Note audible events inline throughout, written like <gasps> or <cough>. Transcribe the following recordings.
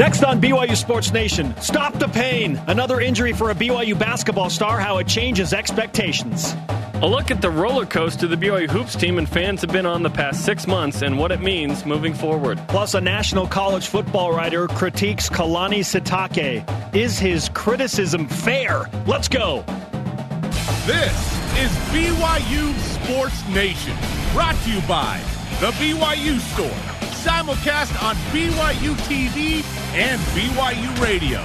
Next on BYU Sports Nation, stop the pain. Another injury for a BYU basketball star, how it changes expectations. A look at the roller coaster the BYU Hoops team and fans have been on the past six months and what it means moving forward. Plus, a national college football writer critiques Kalani Sitake. Is his criticism fair? Let's go. This is BYU Sports Nation, brought to you by The BYU Store simulcast on BYU TV and BYU Radio.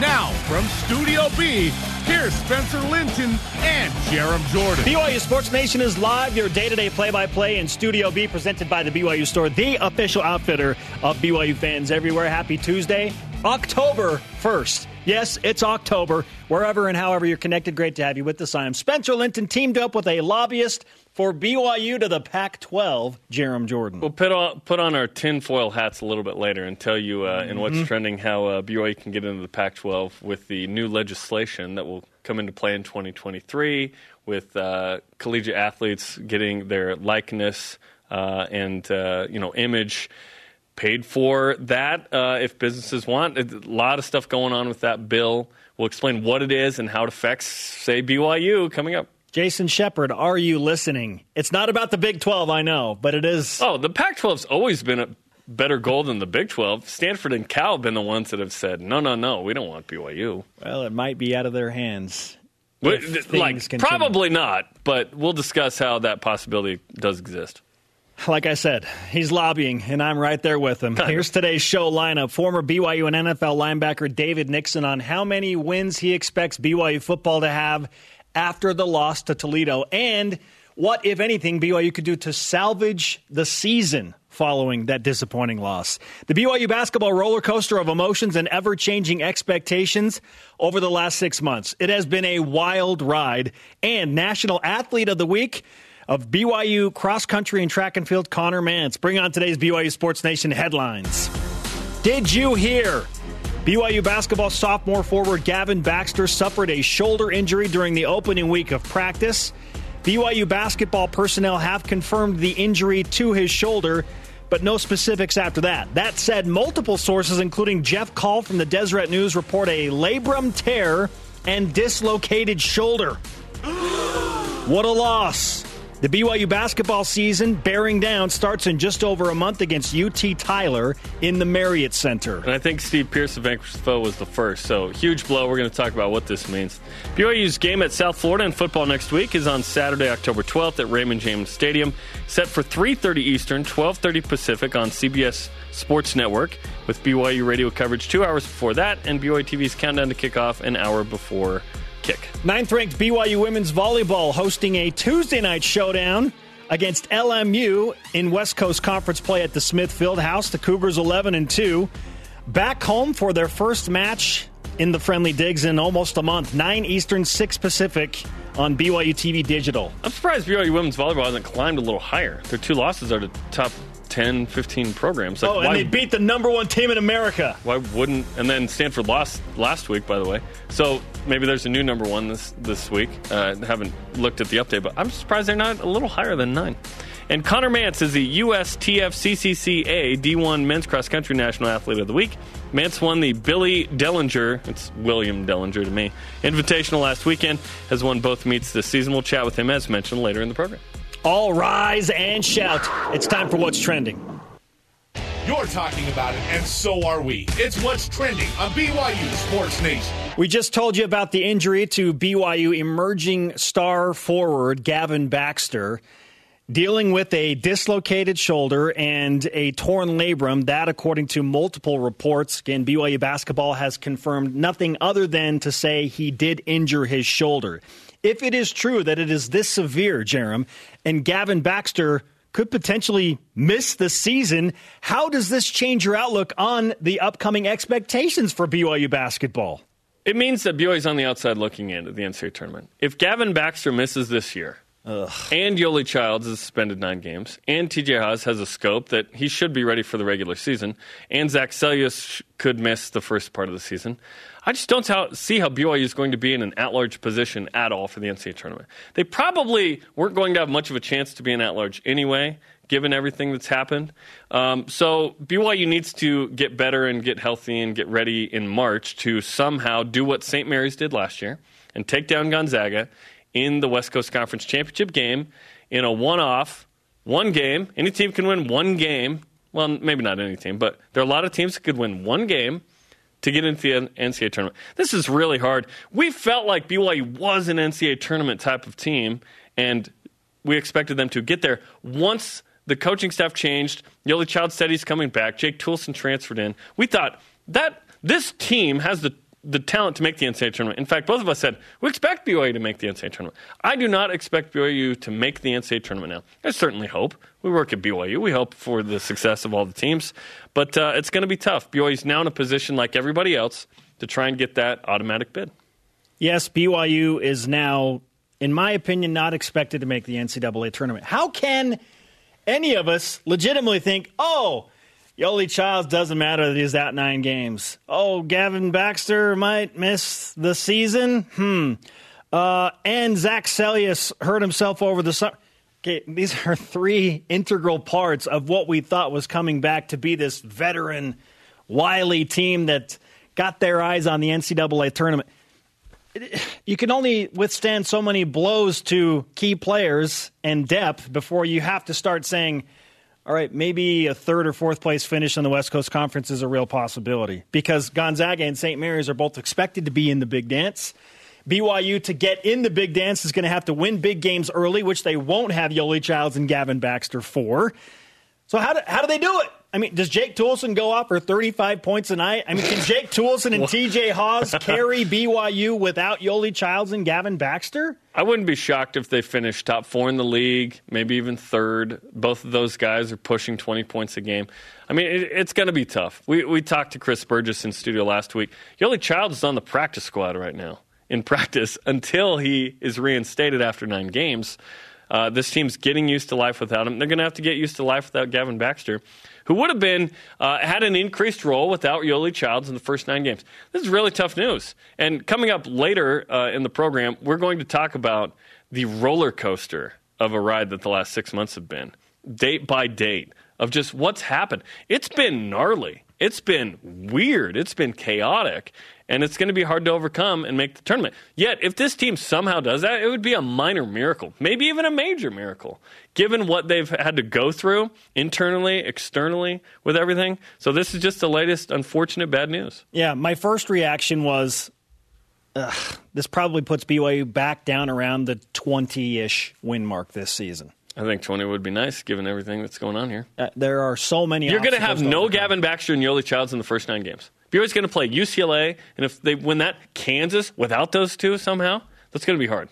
Now, from Studio B, here's Spencer Linton and Jarom Jordan. BYU Sports Nation is live, your day to day play by play in Studio B, presented by the BYU Store, the official outfitter of BYU fans everywhere. Happy Tuesday, October 1st. Yes, it's October. Wherever and however you're connected, great to have you with us. I am Spencer Linton, teamed up with a lobbyist for BYU to the Pac 12, Jarom Jordan. We'll put on, put on our tinfoil hats a little bit later and tell you uh, mm-hmm. in what's mm-hmm. trending how uh, BYU can get into the Pac 12 with the new legislation that will come into play in 2023 with uh, collegiate athletes getting their likeness uh, and uh, you know image paid for that uh, if businesses want. A lot of stuff going on with that bill. We'll explain what it is and how it affects, say, BYU coming up. Jason Shepard, are you listening? It's not about the Big 12, I know, but it is. Oh, the Pac 12's always been a better goal than the Big 12. Stanford and Cal have been the ones that have said, no, no, no, we don't want BYU. Well, it might be out of their hands. Like, probably not, but we'll discuss how that possibility does exist. Like I said, he's lobbying, and I'm right there with him. Here's today's show lineup. Former BYU and NFL linebacker David Nixon on how many wins he expects BYU football to have after the loss to Toledo and what, if anything, BYU could do to salvage the season following that disappointing loss. The BYU basketball roller coaster of emotions and ever changing expectations over the last six months. It has been a wild ride. And National Athlete of the Week of BYU cross country and track and field, Conner Mantz. Bring on today's BYU Sports Nation headlines. Did you hear? BYU basketball sophomore forward Gavin Baxter suffered a shoulder injury during the opening week of practice. BYU basketball personnel have confirmed the injury to his shoulder, but no specifics after that. That said, multiple sources, including Jeff Call from the Deseret News, report a labrum tear and dislocated shoulder. <gasps> what a loss. The BYU basketball season bearing down starts in just over a month against UT Tyler in the Marriott Center. And I think Steve Pierce, the vanquished foe, was the first. So huge blow. We're going to talk about what this means. BYU's game at South Florida in football next week is on Saturday, October 12th at Raymond James Stadium, set for 3:30 Eastern, 12:30 Pacific on CBS Sports Network, with BYU radio coverage two hours before that, and BYU TV's countdown to kickoff an hour before kick. Ninth ranked BYU women's volleyball hosting a Tuesday night showdown against LMU in West Coast Conference play at the Smith Fieldhouse. The Cougars 11 and 2 back home for their first match in the friendly digs in almost a month. 9 Eastern, 6 Pacific on BYU TV Digital. I'm surprised BYU women's volleyball hasn't climbed a little higher. Their two losses are to top 10, 15 programs. Like, oh, and why, they beat the number one team in America. Why wouldn't? And then Stanford lost last week, by the way. So maybe there's a new number one this this week. Uh, haven't looked at the update, but I'm surprised they're not a little higher than nine. And Conner Mantz is the USTF CCCA D1 Men's Cross Country National Athlete of the Week. Mantz won the Billy Dellinger, it's William Dellinger to me, Invitational last weekend, has won both meets this season. We'll chat with him, as mentioned, later in the program. All rise and shout. It's time for What's Trending. You're talking about it, and so are we. It's What's Trending on BYU Sports Nation. We just told you about the injury to BYU emerging star forward Gavin Baxter dealing with a dislocated shoulder and a torn labrum. That, according to multiple reports, again, BYU basketball has confirmed nothing other than to say he did injure his shoulder if it is true that it is this severe, Jarom, and Gavin Baxter could potentially miss the season, how does this change your outlook on the upcoming expectations for BYU basketball? It means that BYU is on the outside looking in at the NCAA tournament. If Gavin Baxter misses this year, Ugh. And Yoeli Childs is suspended nine games. And TJ Haws has a scope that he should be ready for the regular season. And Zach Seljaas could miss the first part of the season. I just don't see how BYU is going to be in an at large position at all for the NCAA tournament. They probably weren't going to have much of a chance to be an at large anyway, given everything that's happened. Um, so BYU needs to get better and get healthy and get ready in March to somehow do what St. Mary's did last year and take down Gonzaga in the West Coast Conference Championship game in a one off, one game. Any team can win one game. Well, maybe not any team, but there are a lot of teams that could win one game to get into the NCAA tournament. This is really hard. We felt like BYU was an NCAA tournament type of team, and we expected them to get there once the coaching staff changed. Yoeli Child said he's coming back. Jake Toolson transferred in. We thought that this team has the the talent to make the NCAA tournament. In fact, both of us said we expect BYU to make the NCAA tournament. I do not expect BYU to make the NCAA tournament now. I certainly hope. We work at BYU. We hope for the success of all the teams, but uh, it's going to be tough. BYU is now in a position like everybody else to try and get that automatic bid. Yes, BYU is now, in my opinion, not expected to make the NCAA tournament. How can any of us legitimately think, oh? Yoeli Childs doesn't matter that he's out nine games. Oh, Gavin Baxter might miss the season. Hmm. Uh, and Zach Seljaas hurt himself over the summer. Okay, these <laughs> are three integral parts of what we thought was coming back to be this veteran, wily team that got their eyes on the NCAA tournament. <sighs> You can only withstand so many blows to key players and depth before you have to start saying – all right, maybe a third or fourth place finish in the West Coast Conference is a real possibility because Gonzaga and St. Mary's are both expected to be in the big dance. BYU to get in the big dance is going to have to win big games early, which they won't have Yoeli Childs and Gavin Baxter for. So how do, how do they do it? I mean, does Jake Toolson go off for 35 points a night? I mean, can Jake Toolson and <laughs> TJ Haws carry BYU without Yoeli Childs and Gavin Baxter? I wouldn't be shocked if they finish top four in the league, maybe even third. Both of those guys are pushing 20 points a game. I mean, it, it's going to be tough. We, we talked to Chris Burgess in studio last week. Yoeli Childs is on the practice squad right now in practice until he is reinstated after nine games. Uh, this team's getting used to life without him. They're going to have to get used to life without Gavin Baxter, who would have been uh, had an increased role without Yoeli Childs in the first nine games. This is really tough news. And coming up later uh, in the program, we're going to talk about the roller coaster of a ride that the last six months have been, date by date, of just what's happened. It's been gnarly. It's been weird. It's been chaotic and it's going to be hard to overcome and make the tournament. Yet, if this team somehow does that, it would be a minor miracle, maybe even a major miracle, given what they've had to go through internally, externally, with everything. So, this is just the latest unfortunate bad news. Yeah, my first reaction was ugh, this probably puts BYU back down around the 20 ish win mark this season. I think 20 would be nice given everything that's going on here. Uh, there are so many. You're going to have no Gavin Baxter and Yoeli Childs in the first nine games. BYU's going to play UCLA, and if they win that, Kansas without those two somehow, that's going to be hard.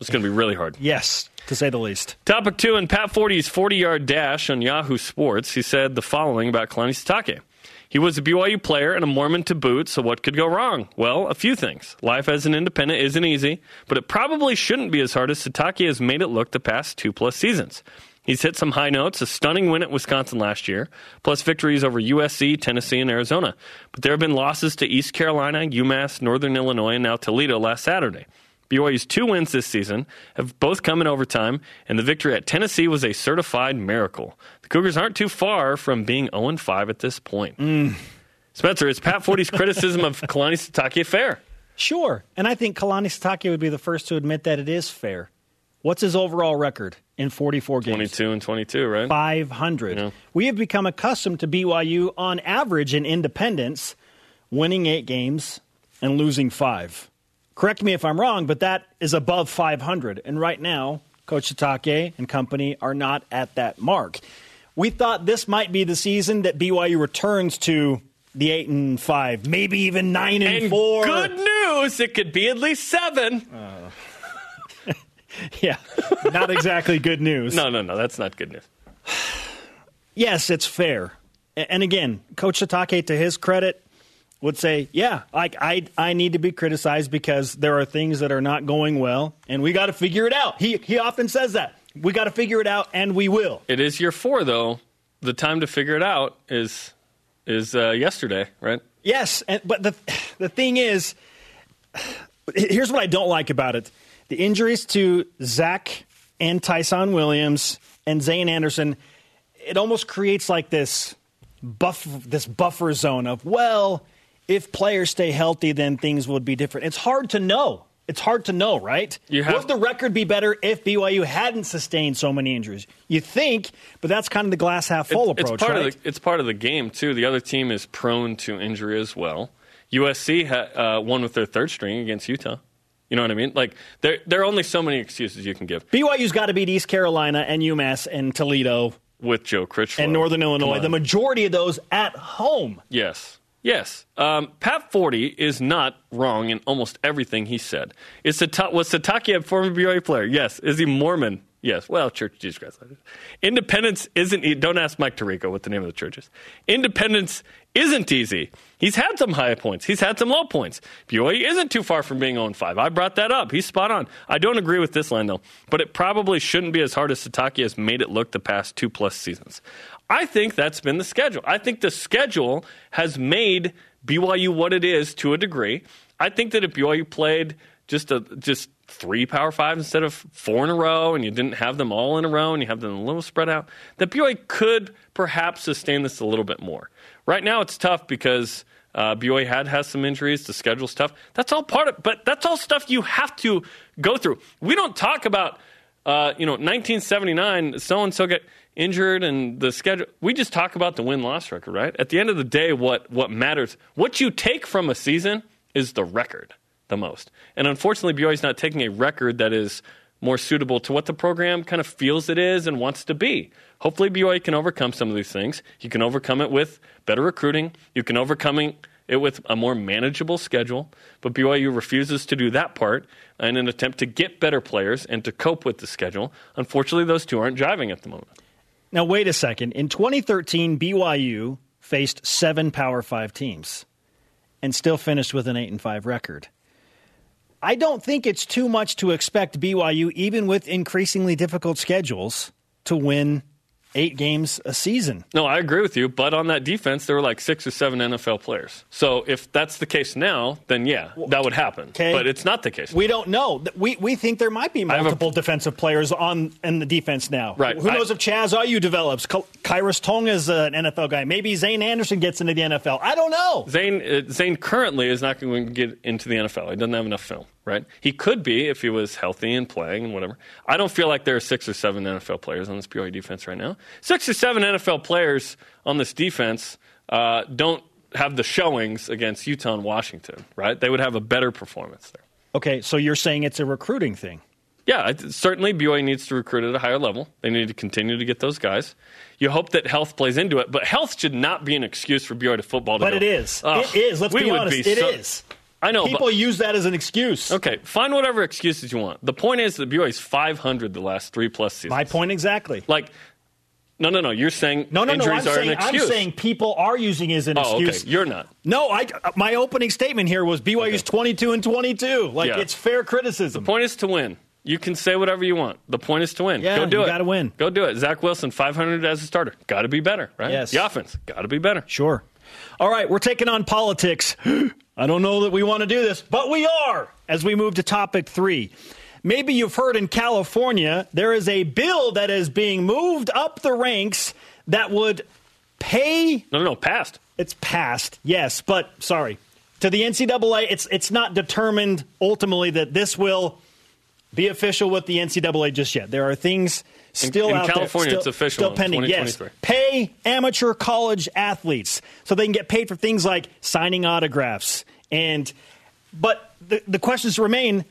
It's going to be really hard. <laughs> Yes, to say the least. Topic two in Pat Forde's 40 yard dash on Yahoo Sports, he said the following about Kalani Sitake. He was a BYU player and a Mormon to boot, so what could go wrong? Well, a few things. Life as an independent isn't easy, but it probably shouldn't be as hard as Sitake has made it look the past two plus seasons. He's hit some high notes, a stunning win at Wisconsin last year, plus victories over USC, Tennessee, and Arizona. But there have been losses to East Carolina, UMass, Northern Illinois, and now Toledo last Saturday. BYU's two wins this season have both come in overtime, and the victory at Tennessee was a certified miracle. The Cougars aren't too far from being 0 5 at this point. Mm. Spencer, is Pat Forde's <laughs> criticism of Kalani Sitake fair? Sure. And I think Kalani Sitake would be the first to admit that it is fair. What's his overall record in 44 games? 22 and 22, right? 500. Yeah. We have become accustomed to BYU on average in independence winning eight games and losing five. Correct me if I'm wrong, but that is above 500. And right now, Coach Sitake and company are not at that mark. We thought this might be the season that BYU returns to the eight and five, maybe even nine and, and four. Good news, it could be at least seven. Uh. <laughs> yeah, not exactly good news. No, no, no, that's not good news. <sighs> yes, it's fair. And again, Coach Sitake, to his credit, would say, yeah, like I, I need to be criticized because there are things that are not going well, and we got to figure it out. He, he often says that. We got to figure it out, and we will. It is year four, though. The time to figure it out is is uh, yesterday, right? Yes, and, but the <sighs> the thing is, <sighs> here's what I don't like about it: the injuries to Zach and Tyson Williams and Zayne Anderson. It almost creates like this buff this buffer zone of well, if players stay healthy, then things would be different. It's hard to know. It's hard to know, right? Have- Would the record be better if BYU hadn't sustained so many injuries? You think, but that's kind of the glass half full It's- approach, it's part right? Of the, it's part of the game too. The other team is prone to injury as well. USC ha, uh, won with their third string against Utah. You know what I mean? Like there, there are only so many excuses you can give BYU's got to beat East Carolina and UMass and Toledo with Joe Critchlow and Northern Illinois. The majority of those at home. Yes. Yes. Um, Pat Forde is not wrong in almost everything he said. Is Sata- was Sitake a former BYU player? Yes. Is he Mormon? Yes. Well, Church of Jesus Christ. Independence isn't. E- don't ask Mike Tirico what the name of the church is. Independence isn't easy. He's had some high points. He's had some low points. BYU isn't too far from being 0 5. I brought that up. He's spot on. I don't agree with this line, though, but it probably shouldn't be as hard as Sitake has made it look the past two plus seasons. I think that's been the schedule. I think the schedule has made BYU what it is to a degree. I think that if BYU played just a just three Power Fives instead of four in a row, and you didn't have them all in a row, and you have them a little spread out, that BYU could perhaps sustain this a little bit more. Right now, it's tough because uh, BYU had has some injuries. The schedule's tough. That's all part of, but that's all stuff you have to go through. We don't talk about, uh, you know, 1979. So and so get injured and the schedule. We just talk about the win loss record, right? At the end of the day, what what matters, what you take from a season, is the record the most. And unfortunately, BYU is not taking a record that is more suitable to what the program kind of feels it is and wants to be. Hopefully, BYU can overcome some of these things. You can overcome it with better recruiting. You can overcome it with a more manageable schedule. But BYU refuses to do that part in an attempt to get better players and to cope with the schedule. Unfortunately, those two aren't driving at the moment. Now, wait a second. In 2013, BYU faced seven Power Five teams and still finished with an 8 and 5 record. I don't think it's too much to expect BYU, even with increasingly difficult schedules, to win eight games a season. No, I agree with you. But on that defense, there were like six or seven NFL players. So if that's the case now, then yeah, that would happen. Okay. But it's not the case. We don't know. We, we think there might be have a- multiple defensive players on in the defense now. Right. Who I- knows if Chaz Ayu develops? Khyiris Tonga is an NFL guy. Maybe Zayne Anderson gets into the NFL. I don't know. Zayne, uh, Zayne currently is not going to get into the NFL. He doesn't have enough film, right? He could be if he was healthy and playing and whatever. I don't feel like there are six or seven NFL players on this BYU defense right now. Six or seven NFL players on this defense uh, don't have the showings against Utah and Washington, right? They would have a better performance there. Okay, so you're saying it's a recruiting thing. Yeah, certainly BYU needs to recruit at a higher level. They need to continue to get those guys. You hope that health plays into it, but health should not be an excuse for BYU to football. To But go, it is. "Ugh, it is. Let's be honest. be It so-" is. I know. People use that as an excuse. okay, find whatever excuses you want. The point is that BYU is 500 the last three plus seasons. My point exactly. Like, no, no, no. You're saying No, no, no. I'm injuries are saying, an excuse. I'm saying people are using it as an oh, excuse. okay. You're not. No, I. Uh, my opening statement here was BYU's 22 and 22. Like Yeah. it's fair criticism. The point is to win. You can say whatever you want. The point is to win. Yeah, Go do you it. gotta win. Go do it. Zach Wilson, 500 as a starter. Got to be better, right? Yes. The offense got to be better. Sure. All right, we're taking on politics. <gasps> <laughs> I don't know that we want to do this, but we are as we move to topic three. Maybe you've heard in California there is a bill that is being moved up the ranks that would pay. No, no, no. Passed. It's passed, yes, but sorry. To the NCAA, it's it's not determined ultimately that this will be official with the NCAA just yet. There are things still in California, there. it's official Still pending. Yes, pay amateur college athletes so they can get paid for things like signing autographs and. But the the questions remain: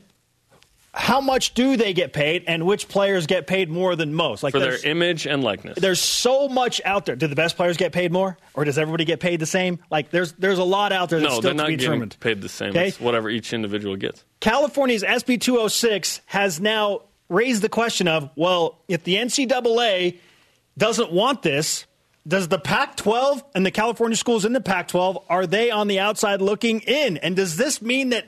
How much do they get paid, and which players get paid more than most? Like For their image and likeness. there's so much out there. Do the best players get paid more, or does everybody get paid the same? Like there's there's a lot out there that's no, still they're to not be getting determined. paid the same. Okay? It's whatever each individual gets. California's SB 206 has now raised the question of, well, if the NCAA doesn't want this, does the Pac 12 and the California schools in the Pac 12 are they on the outside looking in? And does this mean that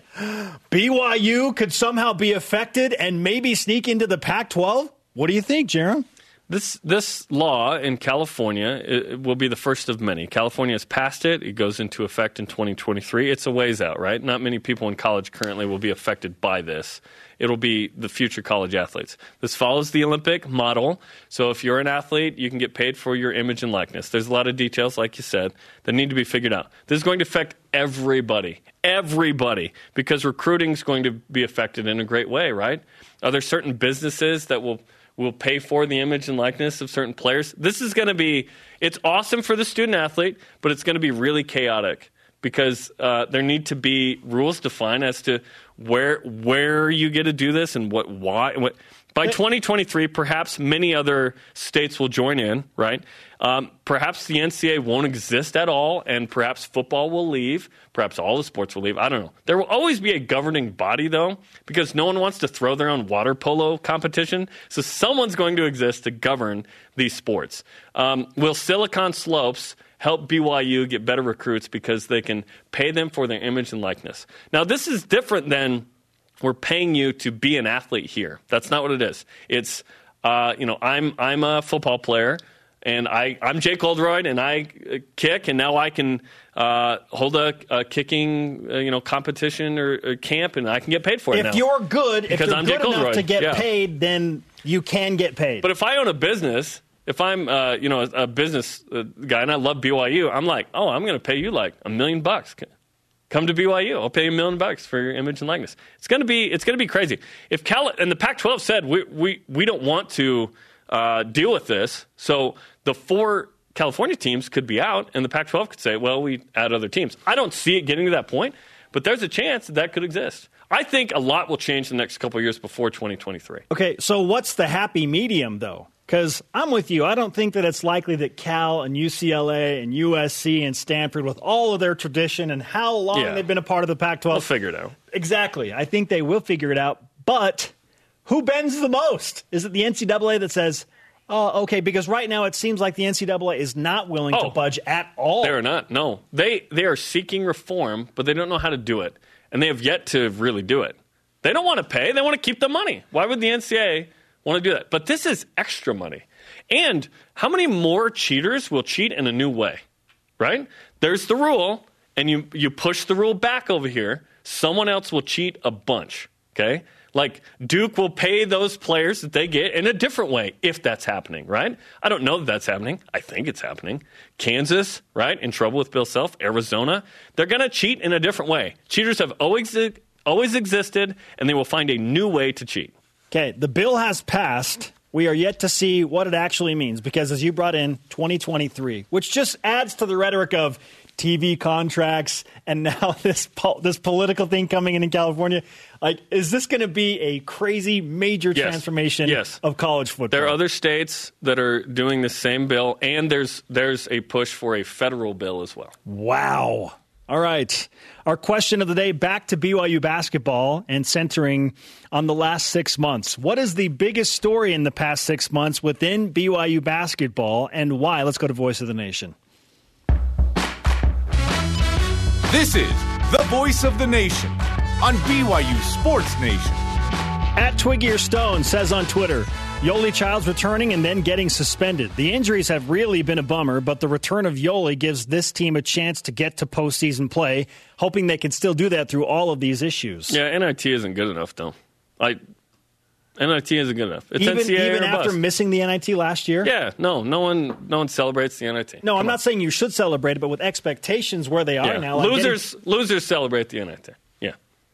BYU could somehow be affected and maybe sneak into the Pac 12? What do you think, Jarom? This this law in California will be the first of many. California has passed it; it goes into effect in 2023. It's a ways out, right? Not many people in college currently will be affected by this. It'll be the future college athletes. This follows the Olympic model. So if you're an athlete, you can get paid for your image and likeness. There's a lot of details, like you said, that need to be figured out. This is going to affect everybody, everybody, because recruiting is going to be affected in a great way, right? Are there certain businesses that will will pay for the image and likeness of certain players. This is going to be, it's awesome for the student athlete, but it's going to be really chaotic because uh, there need to be rules defined as to where where you get to do this and what why. What, by 2023, perhaps many other states will join in, right? Um, perhaps the NCAA won't exist at all, and perhaps football will leave. Perhaps all the sports will leave. I don't know. There will always be a governing body, though, because no one wants to throw their own water polo competition. So someone's going to exist to govern these sports. Um, will Silicon Slopes help BYU get better recruits because they can pay them for their image and likeness? Now, this is different than we're paying you to be an athlete here. That's not what it is. It's, uh, you know, I'm, I'm a football player and I, I'm Jake Oldroyd, and I uh, kick, and now I can uh, hold a, a kicking, uh, you know, competition or, or, camp, and I can get paid for it. If now. you're good, if you're I'm good Jake enough Oldroyd. to get yeah. paid, then you can get paid. But if I own a business, if I'm, uh, you know, a, a business uh, guy, and I love BYU, I'm like, oh, I'm going to pay you like a million bucks come to BYU. I'll pay you a million bucks for your image and likeness. It's going to be it's to be crazy. If Cal and the Pac-12 said we we we don't want to uh, deal with this, so the four California teams could be out, and the Pac-12 could say, well, we add other teams. I don't see it getting to that point, but there's a chance that, that could exist. I think a lot will change the next couple years before 2023. Okay, so what's the happy medium though? Because I'm with you. I don't think that it's likely that Cal and UCLA and USC and Stanford, with all of their tradition and how long Yeah. they've been a part of the Pac 12, We'll figure it out. Exactly. I think they will figure it out. But who bends the most? Is it the NCAA that says, oh, okay, because right now it seems like the NCAA is not willing to Oh. budge at all. They are not. No, they they are seeking reform, but they don't know how to do it, and they have yet to really do it. They don't want to pay; they want to keep the money. Why would the NCAA want to do that? But this is extra money. And how many more cheaters will cheat in a new way? Right? There's the rule, and you you push the rule back over here. Someone else will cheat a bunch. Okay. Like Duke will pay those players that they get in a different way if that's happening, right? I don't know that that's happening. I think it's happening. Kansas, right, in trouble with Bill Self. Arizona, they're going to cheat in a different way. Cheaters have always always existed, and they will find a new way to cheat. Okay, the bill has passed. We are yet to see what it actually means because, as you brought in 2023, which just adds to the rhetoric of TV contracts and now <laughs> this po- this political thing coming in in California. Like, is this going to be a crazy major Yes. transformation Yes. of college football? There are other states that are doing the same bill, and there's there's a push for a federal bill as well. Wow. All right. Our question of the day back to BYU basketball and centering on the last six months. What is the biggest story in the past six months within BYU basketball and why? Let's go to Voice of the Nation. This is the voice of the nation on BYU Sports Nation. At Twiggy or Stone says on Twitter, Yoeli Childs returning and then getting suspended. The injuries have really been a bummer, but the return of Yoeli gives this team a chance to get to postseason play, hoping they can still do that through all of these issues. Yeah, NIT isn't good enough though. Like NIT isn't good enough. It's Even, NCAA even after bust. missing the NIT last year? Yeah, no, no one, no one celebrates the NIT. No, I'm Come not saying you should celebrate it, but with expectations where they are Yeah. now. losers, losers celebrate the NIT.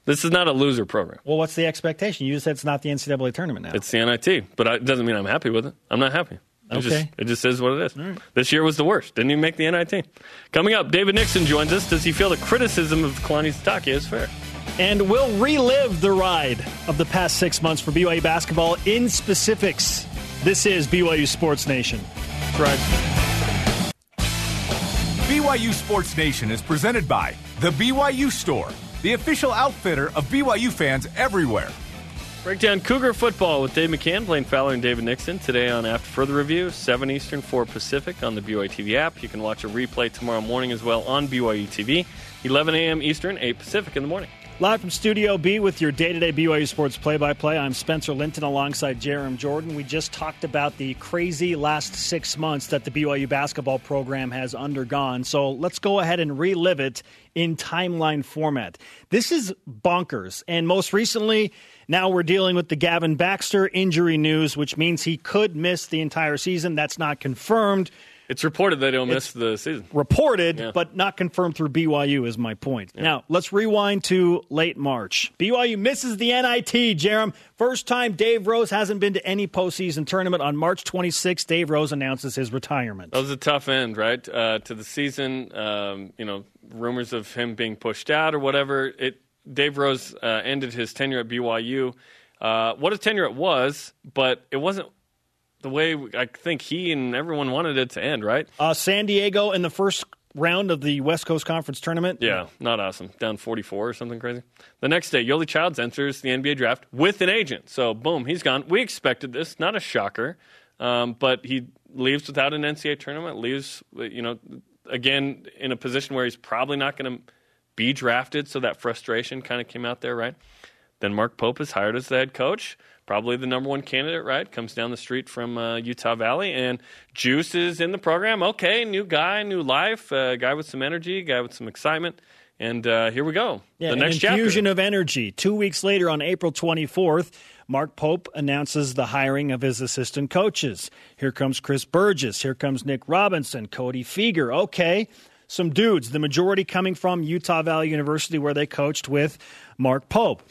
Yeah, this is not a loser program. well, what's the expectation? You just said it's not the NCAA tournament now. It's the NIT, but it doesn't mean I'm happy with it. I'm not happy. It just, Okay. it just is what it is. This year was the worst. Didn't even make the NIT. Coming up, David Nixon joins us. Does he feel the criticism of Kalani Sitake is fair? and we'll relive the ride of the past six months for BYU basketball in specifics. This is BYU Sports Nation. That's right. BYU Sports Nation is presented by The BYU Store, the official outfitter of BYU fans everywhere. Breakdown Cougar football with Dave McCann, Blaine Fowler, and David Nixon today on After Further Review, 7 Eastern, 4 Pacific on the BYU TV app. You can watch a replay tomorrow morning as well on BYU TV, 11 a.m. Eastern, 8 Pacific in the morning. Live from Studio B with your day to day BYU Sports play by play. I'm Spencer Linton alongside Jarom Jordan. We just talked about the crazy last six months that the BYU basketball program has undergone. So let's go ahead and relive it in timeline format. This is bonkers. And most recently, now we're dealing with the Gavin Baxter injury news, which means he could miss the entire season. That's not confirmed. It's reported that he'll miss the season. Reported, yeah. but not confirmed through BYU, is my point. Yeah. Now, let's rewind to late March. BYU misses the NIT, Jarom. First time Dave Rose hasn't been to any postseason tournament. On March 26th, Dave Rose announces his retirement. That was a tough end, right, uh, to the season. Um, you know, rumors of him being pushed out or whatever. It Dave Rose uh, ended his tenure at BYU. Uh, what a tenure it was, but it wasn't the way I think he and everyone wanted it to end, right? Uh, San Diego in the first round of the West Coast Conference tournament. Yeah, not awesome. Down 44 or something crazy. The next day, Yoeli Childs enters the NBA draft with an agent. So, boom, he's gone. We expected this, not a shocker. Um, but he leaves without an NCAA tournament, leaves, you know, again, in a position where he's probably not going to be drafted. So that frustration kind of came out there, right? Then Mark Pope is hired as the head coach probably the number one candidate, right? Comes down the street from uh, Utah Valley, and Juice is in the program. Okay, new guy, new life, uh, guy with some energy, guy with some excitement. And uh, here we go. Yeah, the next infusion chapter. of energy. Two weeks later, on April 24th, Mark Pope announces the hiring of his assistant coaches. Here comes Chris Burgess. Here comes Nick Robinson, Cody Fueger. Okay, some dudes, the majority coming from Utah Valley University, where they coached with Mark Pope.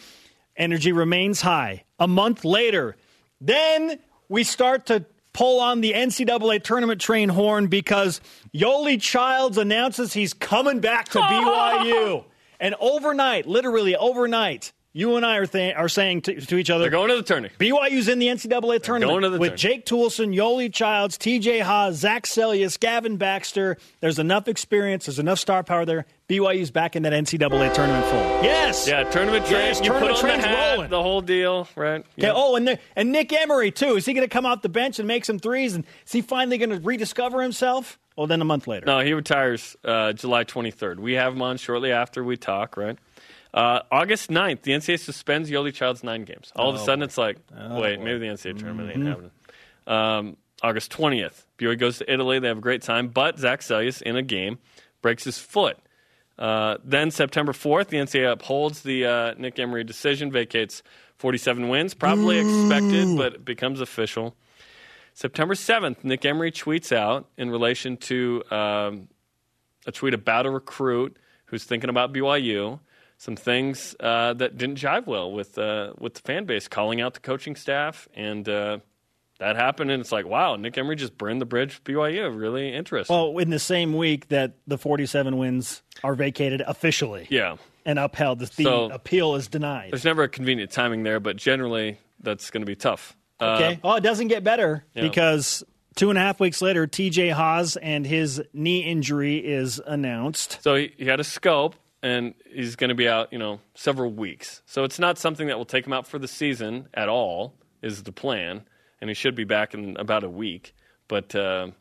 Energy remains high. A month later, then we start to pull on the NCAA tournament train horn because Yoeli Childs announces he's coming back to <laughs> BYU. and overnight, literally overnight, you and I are, th- are saying to, to, each other, they're going to the tournament. BYU's in the NCAA tournament going to the with tournament. Jake Toolson, Yoeli Childs, TJ Haws, Zach Seljaas, Gavin Baxter. There's enough experience. There's enough star power there. BYU's back in that NCAA tournament fold. Yes. Yeah, tournament train. Yes, you tournament put on the hat, rolling. the whole deal, right? Okay. Yeah. Oh, and the, and Nick Emery too. Is he going to come off the bench and make some threes? And is he finally going to rediscover himself? Well, then a month later. No, he retires uh, July 23rd. We have him on shortly after we talk, right? Uh, August 9th, the NCAA suspends Yoeli Child's nine games. All of a oh, sudden, it's like, oh, wait, boy. maybe the NCAA tournament mm-hmm. ain't happening. Um, August 20th, BYU goes to Italy. They have a great time, but Zach Seljaas in a game breaks his foot. Uh, then September 4th, the NCAA upholds the uh, Nick Emery decision, vacates 47 wins, probably expected, but it becomes official. September 7th, Nick Emery tweets out in relation to um, a tweet about a recruit who's thinking about BYU some things uh, that didn't jive well with uh, with the fan base, calling out the coaching staff, and uh, that happened. And it's like, wow, Nick Emery just burned the bridge. BYU, really interesting. Well, in the same week that the 47 wins are vacated officially, yeah, and upheld, the, so, appeal is denied. There's never a convenient timing there, but generally that's going to be tough. Okay. Uh, oh, it doesn't get better yeah. because Two and a half weeks later, TJ Haws and his knee injury is announced. So he, he had a scope, and he's going to be out, you know, several weeks. So it's not something that will take him out for the season at all. Is the plan, and he should be back in about a week. But uh,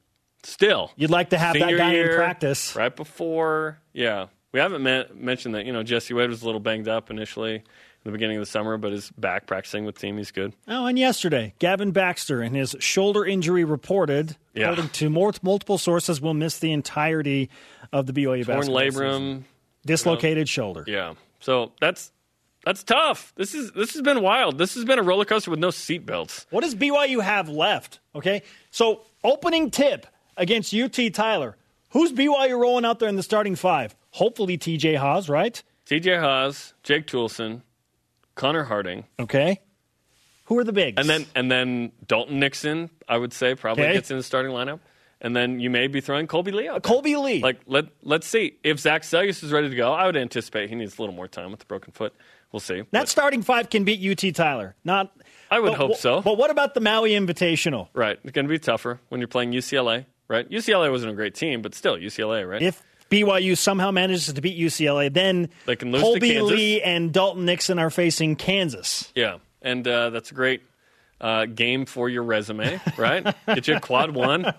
still, you'd like to have that guy in practice right before. Yeah, we haven't mentioned that. You know, Jesse Wade was a little banged up initially in the beginning of the summer, but is back practicing with the team. He's good. Oh, and yesterday, Gavin Baxter and his shoulder injury reported, yeah. according to multiple sources, will miss the entirety of the BYU Torn basketball labrum. Season dislocated shoulder. Yeah. So that's that's tough. This is this has been wild. This has been a roller coaster with no seatbelts. What does BYU have left? Okay, so opening tip against UT Tyler. Who's BYU rolling out there in the starting five? Hopefully TJ Haws, right? TJ Haws, Jake Toolson, Connor Harding. Okay. Who are the bigs? And then and then Dalton Nixon, I would say, probably okay. gets in the starting lineup and then you may be throwing Kolby Lee out. Kolby Lee. Like let let's see if Zach Seljaas is ready to go. I would anticipate he needs a little more time with the broken foot. We'll see. That but, starting five can beat UT Tyler. Not. I would but, hope so. But what about the Maui Invitational? Right, it's going to be tougher when you're playing UCLA. Right, UCLA wasn't a great team, but still UCLA. Right. If BYU somehow manages to beat UCLA, then they can lose Kolby Lee and Dalton Nixon are facing Kansas. Yeah. and uh, that's a great uh, game for your resume, <laughs> right? Get you a quad one.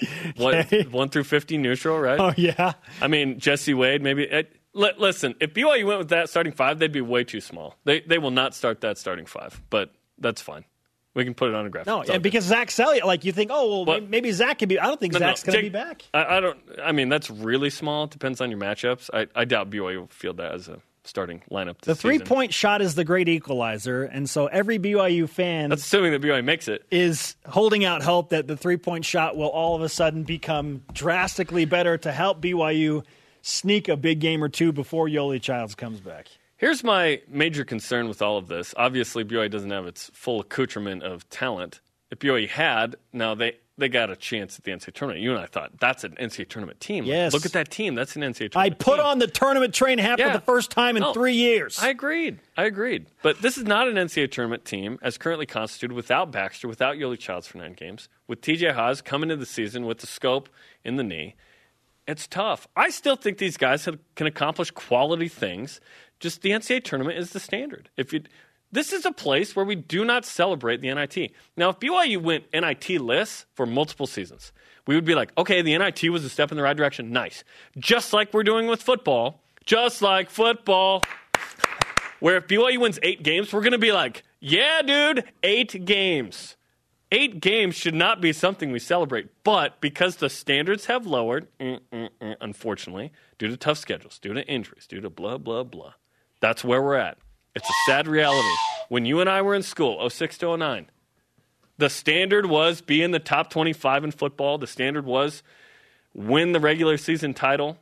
<laughs> What, Okay. one through fifty neutral, right? Oh yeah. I mean, Jesse Wade, maybe. Eh, it, li- listen, if BYU went with that starting five, they'd be way too small. They they will not start that starting five, but that's fine. We can put it on a graphic. No, and because Zach Seljaas, like you think, oh well, may- maybe Zach could be. I don't think No, no, Zach's going to be back. I, I don't. I mean, that's really small. It depends on your matchups. I, I doubt BYU will field that as a starting lineup. The three season. point shot is the great equalizer, and so every BYU fan That's assuming that BYU makes it. is holding out hope that the three point shot will all of a sudden become drastically better to help BYU sneak a big game or two before Yoeli Childs comes back. Here's my major concern with all of this. Obviously, BYU doesn't have its full accoutrement of talent. If BYU had, now they, they got a chance at the NCAA tournament. You and I thought that's an NCAA tournament team. Yes. Look at that team. That's an NCAA tournament. Team. I put team. on the tournament train hat Yeah. for the first time in No. three years. I agreed. I agreed. But this is not an NCAA tournament team as currently constituted without Baxter, without Yoeli Childs for nine games, with TJ Haws coming into the season with the scope in the knee. It's tough. I still think these guys have, can accomplish quality things. Just the NCAA tournament is the standard. If you, this is a place where we do not celebrate the NIT. Now, if BYU went NIT list for multiple seasons, we would be like, okay, the NIT was a step in the right direction. Nice. Just like we're doing with football. Just like football. Where if BYU wins eight games, we're going to be like, yeah, dude, eight games. Eight games should not be something we celebrate. But because the standards have lowered, mm, mm, mm, unfortunately, due to tough schedules, due to injuries, due to blah, blah, blah, that's where we're at. It's a sad reality. When you and I were in school, 06 to 09, the standard was be in the top 25 in football. The standard was win the regular season title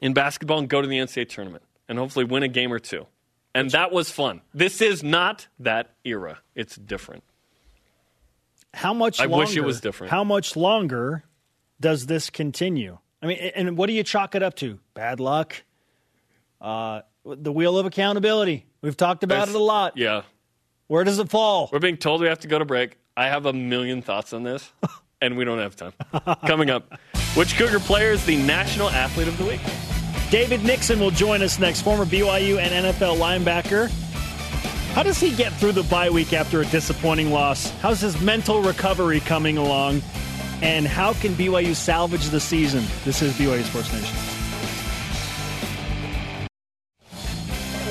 in basketball and go to the NCAA tournament and hopefully win a game or two. And that was fun. This is not that era. It's different. How much I longer, wish it was different. How much longer does this continue? I mean, and what do you chalk it up to? Bad luck? Uh, the wheel of accountability. We've talked about it a lot. Yeah. Where does it fall? We're being told we have to go to break. I have a million thoughts on this, <laughs> and we don't have time. Coming up, which Cougar player is the national athlete of the week? David Nixon will join us next, former BYU and NFL linebacker. How does he get through the bye week after a disappointing loss? How's his mental recovery coming along? And how can BYU salvage the season? This is BYU Sports Nation.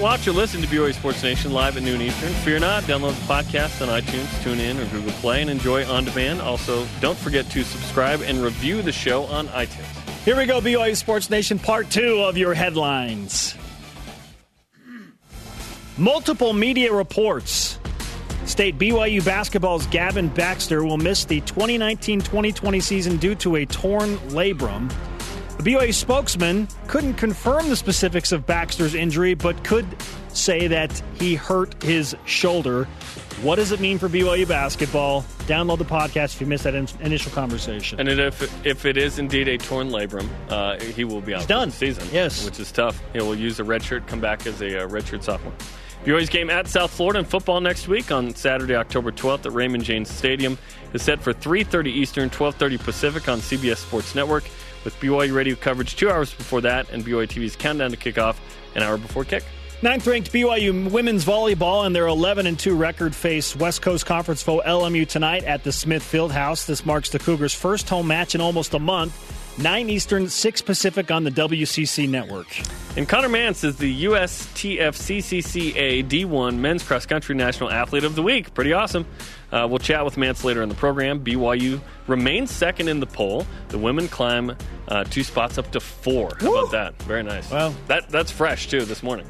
Watch or listen to BYU Sports Nation live at noon Eastern. Fear not, download the podcast on iTunes, tune in, or Google Play and enjoy on demand. Also, don't forget to subscribe and review the show on iTunes. Here we go, BYU Sports Nation, part two of your headlines. Multiple media reports state BYU basketball's Gavin Baxter will miss the 2019 2020 season due to a torn labrum. The BYU spokesman couldn't confirm the specifics of Baxter's injury, but could say that he hurt his shoulder. What does it mean for BYU basketball? Download the podcast if you missed that in- initial conversation. And if if it is indeed a torn labrum, uh, he will be out for done. the season. Yes. which is tough. He will use a red shirt, come back as a uh, red shirt sophomore. BYU's game at South Florida in football next week on Saturday, October 12th at Raymond James Stadium is set for 3:30 Eastern, 12:30 Pacific on CBS Sports Network, with BYU radio coverage two hours before that, and BYU TV's countdown to kickoff an hour before kick. Ninth ranked BYU women's volleyball and their 11 and 2 record face West Coast Conference foe LMU tonight at the Smith Field House. This marks the Cougars' first home match in almost a month. 9 Eastern, 6 Pacific on the WCC network. And Conner Mantz is the USTFCCCA D1 Men's Cross Country National Athlete of the Week. Pretty awesome. Uh, we'll chat with Mance later in the program. BYU remains second in the poll. The women climb uh, two spots up to four. How about that? Very nice. Well- that that's fresh too this morning.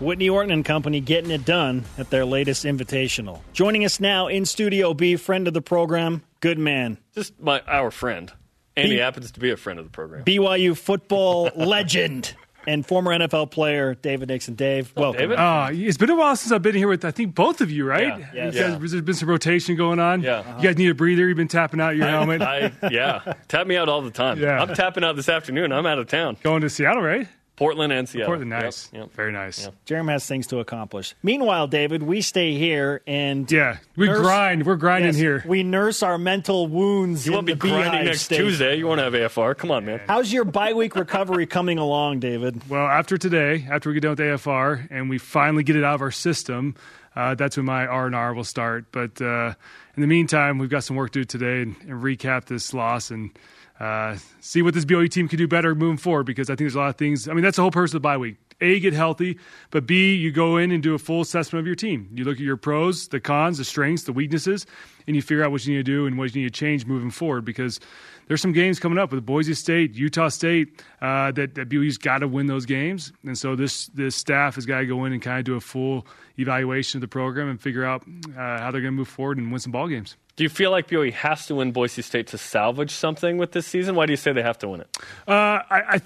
Whitney Orton and Company getting it done at their latest invitational. Joining us now in Studio B, friend of the program, good man, Just my our friend. And he happens to be a friend of the program. BYU football <laughs> legend and former NFL player David Nixon. Dave, welcome. David? Uh, it's been a while since I've been here with I think both of you, right? Yeah. Yes. You guys- Yeah. There's been some rotation going on. Yeah. You guys need a breather. You've been tapping out your helmet. I yeah. Tap me out all the time. Yeah. I'm tapping out this afternoon. I'm out of town. going to Seattle, right? Portland and Seattle. Portland, nice, yep. very nice. Yep. Jeremy has things to accomplish. Meanwhile, David, we stay here and Yeah, we nurse- grind. We're grinding Yes, here. We nurse our mental wounds. You won't be the grinding next State. Tuesday. You won't have AFR. Come on, man. How's your bye week recovery coming along, David? Well, after today, after we get done with AFR and we finally get it out of our system, uh, that's when my R and R will start. But uh, in the meantime, we've got some work to do today and, and recap this loss and uh, see what this BOE team can do better moving forward. Because I think there's a lot of things. I mean, that's the whole purpose of the bye week. A, get healthy, but B, you go in and do a full assessment of your team. You look at your pros, the cons, the strengths, the weaknesses, and you figure out what you need to do and what you need to change moving forward. Because there's some games coming up with Boise State, Utah State uh, that that BYU's got to win those games, and so this this staff has got to go in and kind of do a full evaluation of the program and figure out uh, how they're going to move forward and win some ball games. Do you feel like BYU has to win Boise State to salvage something with this season? Why do you say they have to win it? Uh, I, I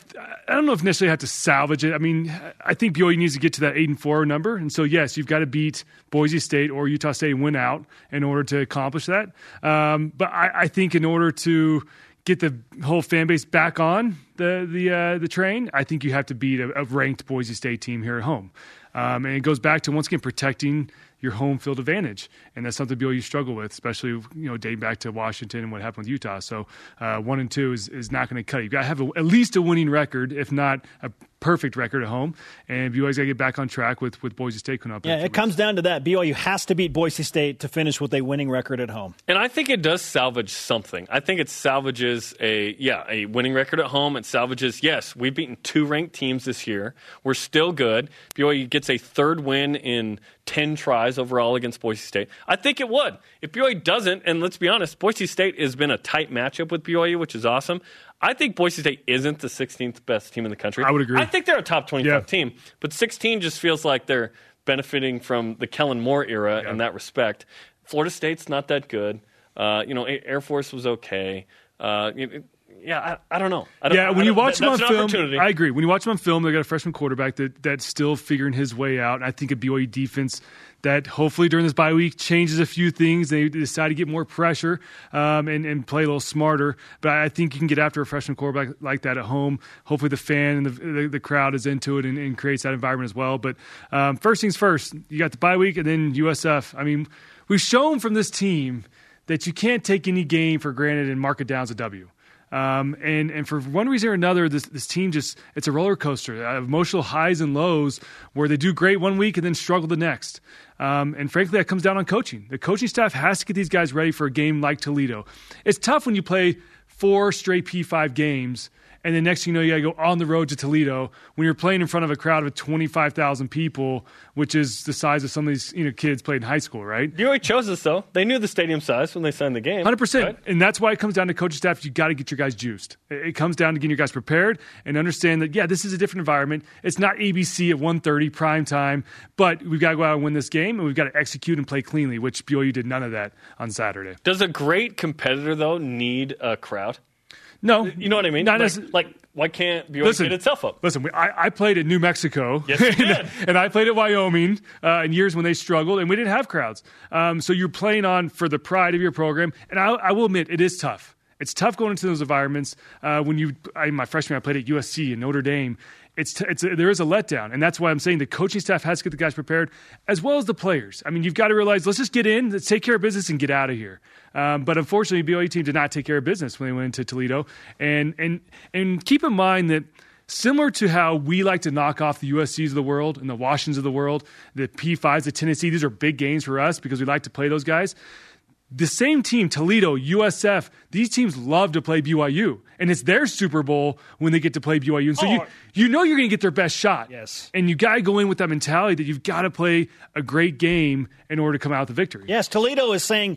I don't know if necessarily have to salvage it. I mean, I think BYU needs to get to that eight and four number, and so yes, you've got to beat Boise State or Utah State and win out in order to accomplish that. Um, but I, I think in order to get the whole fan base back on the the uh, the train, I think you have to beat a, a ranked Boise State team here at home. Um, and it goes back to once again protecting your home field advantage, and that's something BYU struggle with, especially you know dating back to Washington and what happened with Utah. So uh, one and two is, is not going to cut it. You got to have a, at least a winning record, if not a perfect record at home, and BYU's got to get back on track with with Boise State coming up. in Yeah, few it comes down to that. BYU has to beat Boise State to finish with a winning record at home. And I think it does salvage something. I think it salvages a yeah a winning record at home. It salvages yes we've beaten two ranked teams this year. We're still good. BYU gets a third win in ten tries overall against Boise State. I think it would if BYU doesn't. And let's be honest, Boise State has been a tight matchup with BYU, which is awesome. I think Boise State isn't the 16th best team in the country. I would agree. I think they're a top 25 Yeah. team, but 16 just feels like they're benefiting from the Kellen Moore era in that respect. Florida State's not that good. Uh, you know, Air Force was okay. Uh, yeah, I, I don't know. I don't, Yeah, I when you watch them on film. I agree. When you watch them on film, they got a freshman quarterback that that's still figuring his way out. And I think a BYU defense that hopefully during this bye week changes a few things. They decide to get more pressure um, and, and play a little smarter. But I think you can get after a freshman quarterback like that at home. Hopefully the fan and the, the, the crowd is into it and, and creates that environment as well. But um, first things first, you got the bye week and then USF. I mean, we've shown from this team that you can't take any game for granted and mark it down as a W. Um, and and for one reason or another, this this team just it's a roller coaster, uh, emotional highs and lows, where they do great one week and then struggle the next. Um, and frankly, that comes down on coaching. The coaching staff has to get these guys ready for a game like Toledo. It's tough when you play four straight P5 games. And then next thing you know, you got to go on the road to Toledo when you're playing in front of a crowd of 25,000 people, which is the size of some of these you know kids played in high school, right? BYU chose us though. They knew the stadium size when they signed the game. Hundred percent, right? and that's why it comes down to coaching staff. You got to get your guys juiced. It it comes down to getting your guys prepared and understand that yeah, this is a different environment. It's not ABC at 1.30 prime time, but we've got to go out and win this game, and we've got to execute and play cleanly. Which BYU did none of that on Saturday. Does a great competitor though need a crowd? No, You know what I mean? Not like, necess- like, why can't BYU Listen, get itself up? Listen, we, I, I played at New Mexico. Yes, you <laughs> and, did. and I played at Wyoming uh, in years when they struggled, and we didn't have crowds. Um, so you're playing on for the pride of your program. And I, I will admit, it is tough. It's tough going into those environments. Uh, when you, I, my freshman, I played at USC and Notre Dame. It's, it's there is a letdown, and that's why I'm saying the coaching staff has to get the guys prepared, as well as the players. I mean, you've got to realize, let's just get in, let's take care of business, and get out of here. Um, but unfortunately, BYU team did not take care of business when they went into Toledo, and and and keep in mind that similar to how we like to knock off the USCs of the world and the Washingtons of the world, the P5s, the Tennessee, these are big games for us because we like to play those guys. The same team, Toledo, USF, these teams love to play BYU, and it's their Super Bowl when they get to play BYU. And so you Oh. you know you're going to get their best shot. Yes. and you got to go in with that mentality that you've got to play a great game in order to come out with the victory. Yes, Toledo is saying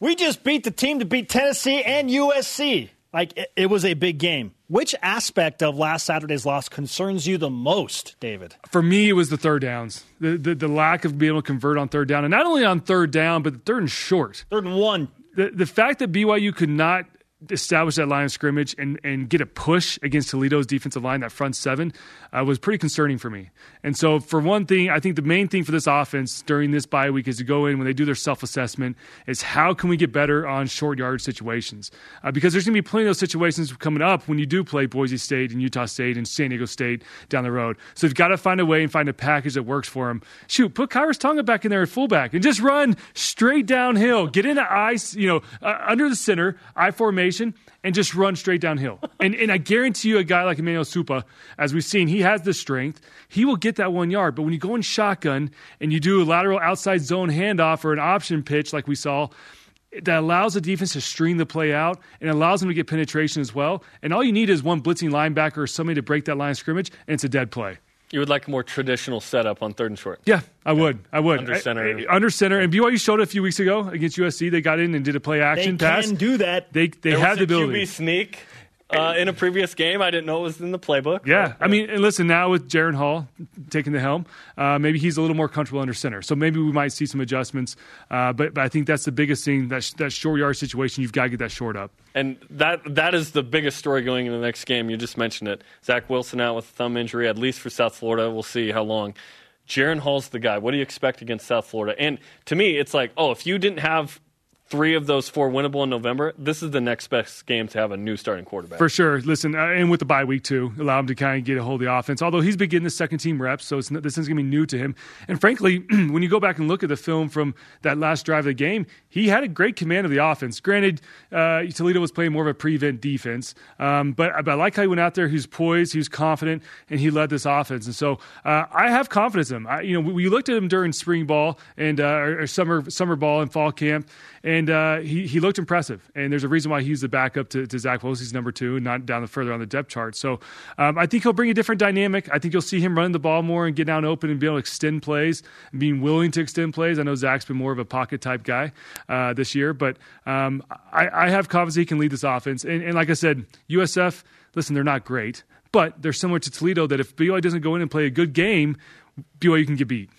we just beat the team to beat Tennessee and USC. Like it, it was a big game. Which aspect of last Saturday's loss concerns you the most, David? for me, it was the third downs, the, the the lack of being able to convert on third down, and not only on third down, but third and short. Third and one. The the fact that BYU could not establish that line of scrimmage and, and get a push against Toledo's defensive line, that front seven, uh, was pretty concerning for me. And so, for one thing, I think the main thing for this offense during this bye week is to go in when they do their self assessment is how can we get better on short yard situations? Uh, because there's going to be plenty of those situations coming up when you do play Boise State and Utah State and San Diego State down the road. So you've got to find a way and find a package that works for them. Shoot, put Khyiris Tonga back in there at fullback and just run straight downhill. Get into ice, you know, uh, under the center, I formation, and just run straight downhill. and, and I guarantee you, a guy like Emmanuel Esukpa, as we've seen, he has the strength. He will get that one yard. But when you go in shotgun and you do a lateral outside zone handoff or an option pitch like we saw, that allows the defense to string the play out and allows them to get penetration as well. And all you need is one blitzing linebacker or somebody to break that line of scrimmage, and it's a dead play. You would like a more traditional setup on third and short. Yeah, I would. I would. Under center. I, I, under center. And BYU showed it a few weeks ago against USC. They got in and did a play action they pass. They can do that. They they there have the was a ability. QB sneak uh, in a previous game. I didn't know it was in the playbook. Yeah, I mean, and listen, now with Jaren Hall taking the helm, uh, maybe he's a little more comfortable under center. So maybe we might see some adjustments. Uh, but, but I think that's the biggest thing that sh- that short yard situation. You've got to get that short up. And that that is the biggest story going into the next game. You just mentioned it. Zach Wilson out with a thumb injury, at least for South Florida. We'll see how long. Jaren Hall's the guy. What do you expect against South Florida? And to me, it's like, oh, if you didn't have three of those four winnable in November, this is the next best game to have a new starting quarterback. For sure. Listen, uh, and with the bye week too, allow him to kind of get a hold of the offense. Although he's been getting the second team reps, so not, this is going to be new to him. And frankly, <clears throat> when you go back and look at the film from that last drive of the game, he had a great command of the offense. Granted, uh, Toledo was playing more of a prevent defense, um, but, but, I like how he went out there. He was poised, he was confident, and he led this offense. And so uh, I have confidence in him. I, you know, we, we, looked at him during spring ball and uh, or summer summer ball and fall camp, and uh, he he looked impressive. And there's a reason why he's the backup to, to Zach. He's number two, not down the further on the depth chart. So um, I think he'll bring a different dynamic. I think you'll see him running the ball more and get down open and be able to extend plays and being willing to extend plays. I know Zach's been more of a pocket type guy uh, this year, but um, I, I, have confidence he can lead this offense. And, and like I said, USF, listen, they're not great, but they're similar to Toledo. That if BYU doesn't go in and play a good game, BYU can get beat.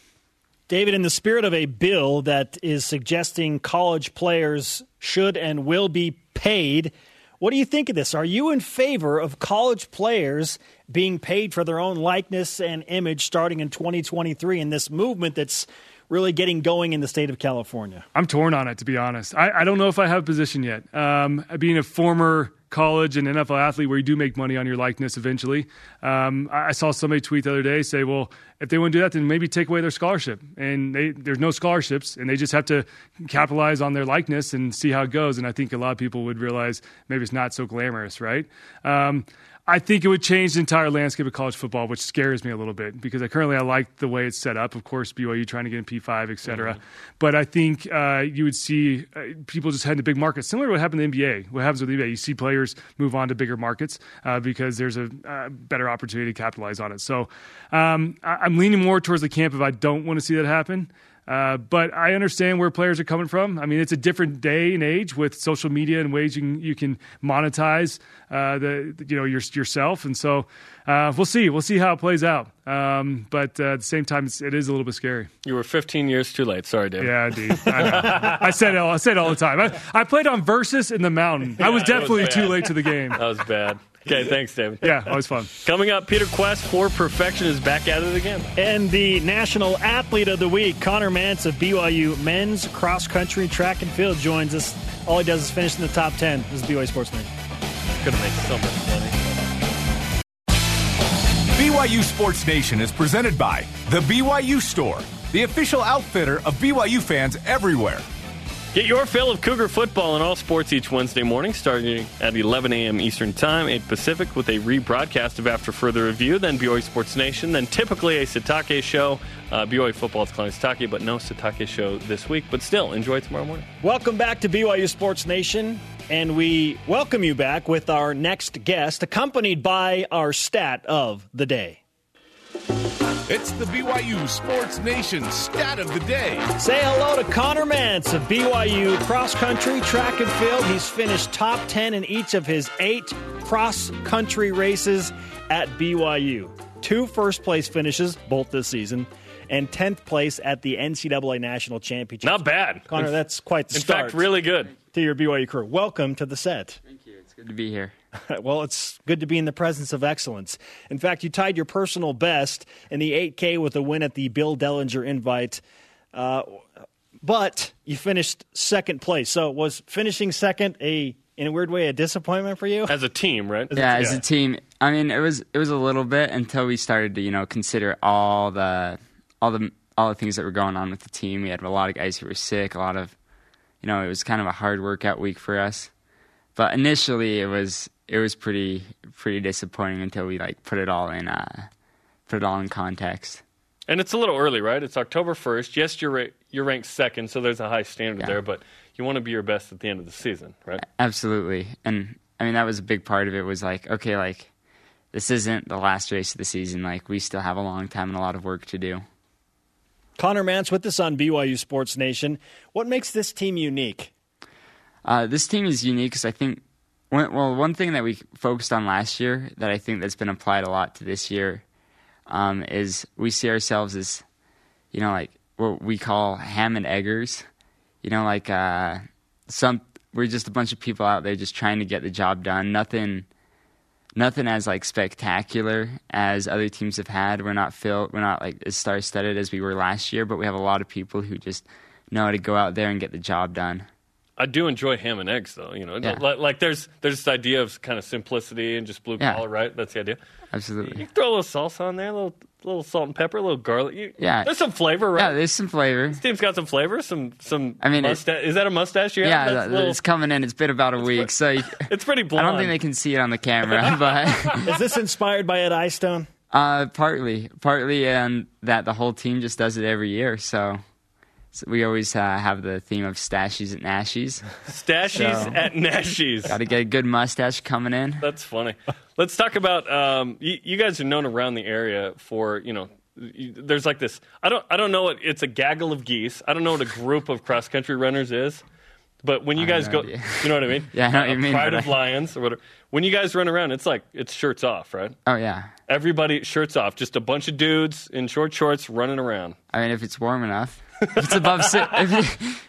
David, in the spirit of a bill that is suggesting college players should and will be paid, what do you think of this? Are you in favor of college players being paid for their own likeness and image starting in 2023 in this movement that's really getting going in the state of California? I'm torn on it, to be honest. I, I don't know if I have a position yet. Um, being a former college and NFL athlete where you do make money on your likeness eventually. Um, I saw somebody tweet the other day say, well, if they want to do that, then maybe take away their scholarship. And they, there's no scholarships, and they just have to capitalize on their likeness and see how it goes. And I think a lot of people would realize maybe it's not so glamorous, right? Um, I think it would change the entire landscape of college football, which scares me a little bit because I currently I like the way it's set up. Of course, BYU trying to get in P5, et cetera. Mm-hmm. But I think uh, you would see uh, people just head to big markets, similar to what happened in the NBA. What happens with the NBA? You see players move on to bigger markets uh, because there's a uh, better opportunity to capitalize on it. So um, I- am leaning more towards the camp if I don't want to see that happen. Uh, but I understand where players are coming from. I mean, it's a different day and age with social media and ways you can, you can monetize uh, the you know your, yourself, and so uh, we'll see. We'll see how it plays out. Um, but uh, at the same time, it's, it is a little bit scary. You were 15 years too late. Sorry, Dave. Yeah, indeed. I, I said it. All, I said it all the time. I, I played on Versus in the Mountain. I was definitely was too late to the game. That was bad. Okay, thanks, David. Yeah, always fun. Coming up, Peter Kuest for Perfection is back at it again. And the National Athlete of the Week, Conner Mantz of BYU Men's Cross Country Track and Field, joins us. All he does is finish in the top 10. This is BYU Sports Nation. Gonna make so much money. BYU Sports Nation is presented by The BYU Store, the official outfitter of BYU fans everywhere. Get your fill of Cougar football in all sports each Wednesday morning, starting at 11 a.m. Eastern Time, 8 Pacific, with a rebroadcast of After Further Review, then BYU Sports Nation, then typically a Sitake show. Uh, BYU football is calling Sitake, but no Sitake show this week. But still, enjoy tomorrow morning. Welcome back to BYU Sports Nation, and we welcome you back with our next guest, accompanied by our stat of the day. It's the BYU Sports Nation stat of the day. Say hello to Conner Mantz of BYU cross country, track and field. He's finished top 10 in each of his eight cross country races at BYU. Two first place finishes, both this season, and 10th place at the NCAA National Championship. Not bad. Conner, that's quite the In start. fact, really good. To your BYU crew. Welcome to the set. Thank you. It's good to be here. <laughs> well, it's good to be in the presence of excellence. In fact, you tied your personal best in the 8K with a win at the Bill Dellinger Invite. Uh, but you finished second place. So was finishing second a in a weird way a disappointment for you? As a team, right? Yeah, as a team. I mean, it was it was a little bit until we started to you know consider all the all the all the things that were going on with the team. We had a lot of guys who were sick. A lot of you know it was kind of a hard workout week for us. But initially, it was it was pretty pretty disappointing until we like put it all in uh, put it all in context. And it's a little early, right? It's October first. Yes, you're ra- you're ranked second, so there's a high standard Yeah. there. But you want to be your best at the end of the season, right? Absolutely. And I mean that was a big part of it was like, okay, like this isn't the last race of the season. Like we still have a long time and a lot of work to do. Conner Mantz with us on BYU Sports Nation. What makes this team unique? Uh, this team is unique because I think, one, well, one thing that we focused on last year that I think that's been applied a lot to this year um, is we see ourselves as, you know, like what we call ham and eggers. You know, like uh, some we're just a bunch of people out there just trying to get the job done. Nothing, nothing as like spectacular as other teams have had. We're not filled. We're not like as star studded as we were last year, but we have a lot of people who just know how to go out there and get the job done. I do enjoy ham and eggs, though. You know, Yeah. like, like there's there's this idea of kind of simplicity and just blue Yeah. collar, right? That's the idea. Absolutely. You throw a little salsa on there, a little little salt and pepper, a little garlic. You, Yeah. there's some flavor, right? Yeah, there's some flavor. Team's got some flavor, some some. I mean, it- mustache. is that a mustache you have? Yeah, That's that- little- it's coming in. It's been about a week, so you, <laughs> <laughs> it's pretty I don't think they can see it on the camera, <laughs> but Is this inspired by Ed Eyestone? uh, partly, partly, and that the whole team just does it every year. So, so we always uh, have the theme of stashies and nashies. <laughs> Stashies So- at Nashies. Got to get a good mustache coming in. That's funny. Let's talk about um, you, you guys are known around the area for you know. You, there's like this. I don't. I don't know. What, it's a gaggle of geese. I don't know what a group of cross country runners is. But when you guys go, idea. you know what I mean? <laughs> Yeah, I know what you mean, Pride of I- lions or whatever. When you guys run around, it's like it's shirts off, right? Oh yeah, Everybody shirts off. Just a bunch of dudes in short shorts running around. I mean if it's warm enough, it's above si- <laughs>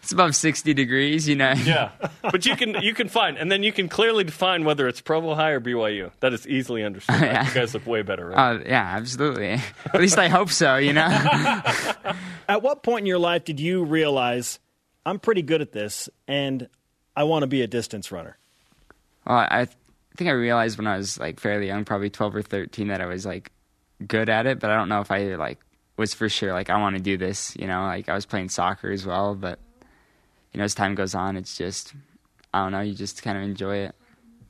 it's above sixty degrees, you know. Yeah, <laughs> but you can you can find, and then you can clearly define whether it's Provo High or BYU. That is easily understood. right? <laughs> Yeah. You guys look way better, right? Uh, yeah, absolutely. At least I hope so. You know. At what point in your life did you realize I'm pretty good at this and I want to be a distance runner? Well, I I think I realized when I was like fairly young, probably twelve or thirteen, that I was like good at it, but I don't know if I like was for sure like I want to do this. You know, like I was playing soccer as well, but you know, as time goes on, it's just I don't know. You just kind of enjoy it.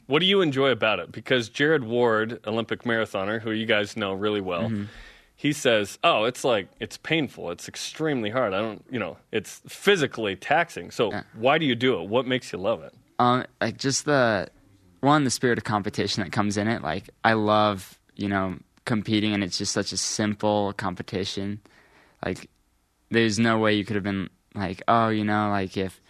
What do you enjoy about it? Because Jared Ward, Olympic marathoner, who you guys know really well, Mm-hmm. he says, "Oh, it's like it's painful. It's extremely hard. I don't, you know, it's physically taxing. So Yeah. why do you do it? What makes you love it?" Um, like just the one, the spirit of competition that comes in it. Like I love, you know, competing, and it's just such a simple competition. Like there's no way you could have been like, oh, you know, like if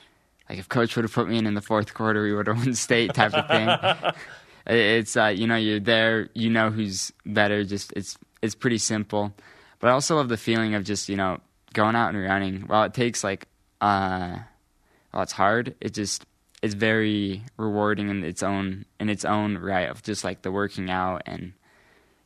like if coach would have put me in in the fourth quarter, we would have <laughs> won state type of thing. <laughs> It's uh, you know, you're there, you know who's better. Just it's it's pretty simple. But I also love the feeling of just you know going out and running. While it takes like uh, while it's hard, it just it's very rewarding in its own in its own right of just like the working out and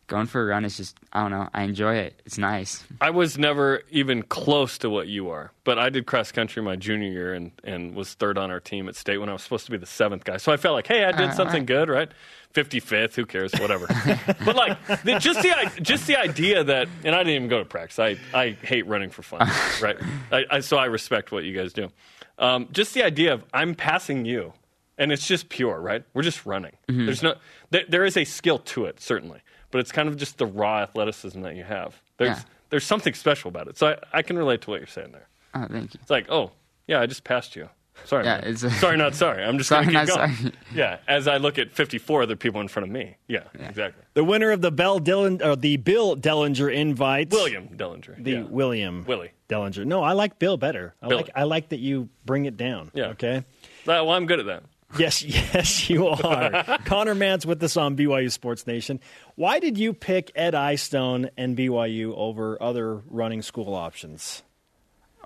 going for a run is just I don't know I enjoy it. It's nice. I was never even close to what you are, but I did cross country my junior year and, and was third on our team at state when I was supposed to be the seventh guy. So I felt like, hey, I did Uh, something right. good, right? Fifty fifth, who cares, whatever. <laughs> but like, the, just the just the idea that, and I didn't even go to practice. I I hate running for fun, <laughs> right? I, I, so I respect what you guys do. Um, just the idea of I'm passing you, and it's just pure, right? We're just running. Mm-hmm. There's no, there, there is a skill to it, certainly, but it's kind of just the raw athleticism that you have. There's Yeah. there's something special about it. So I, I can relate to what you're saying there. Oh, thank you. It's like, oh, yeah, I just passed you. Sorry. Yeah, it's a- sorry, not sorry. I'm just <laughs> Sorry, going to keep not going. sorry. <laughs> Yeah, as I look at 54 other people in front of me. Yeah, exactly. The winner of the Bell Dillon or the Bill Dellinger invite. William Dellinger. The yeah. William Willie. Dellinger. No, I like Bill better. I Billy. like I like that you bring it down. Yeah. Okay. Well, I'm good at that. Yes, <laughs> yes, you are. Conner Mantz with us on BYU Sports Nation. Why did you pick Ed Eyestone and BYU over other running school options?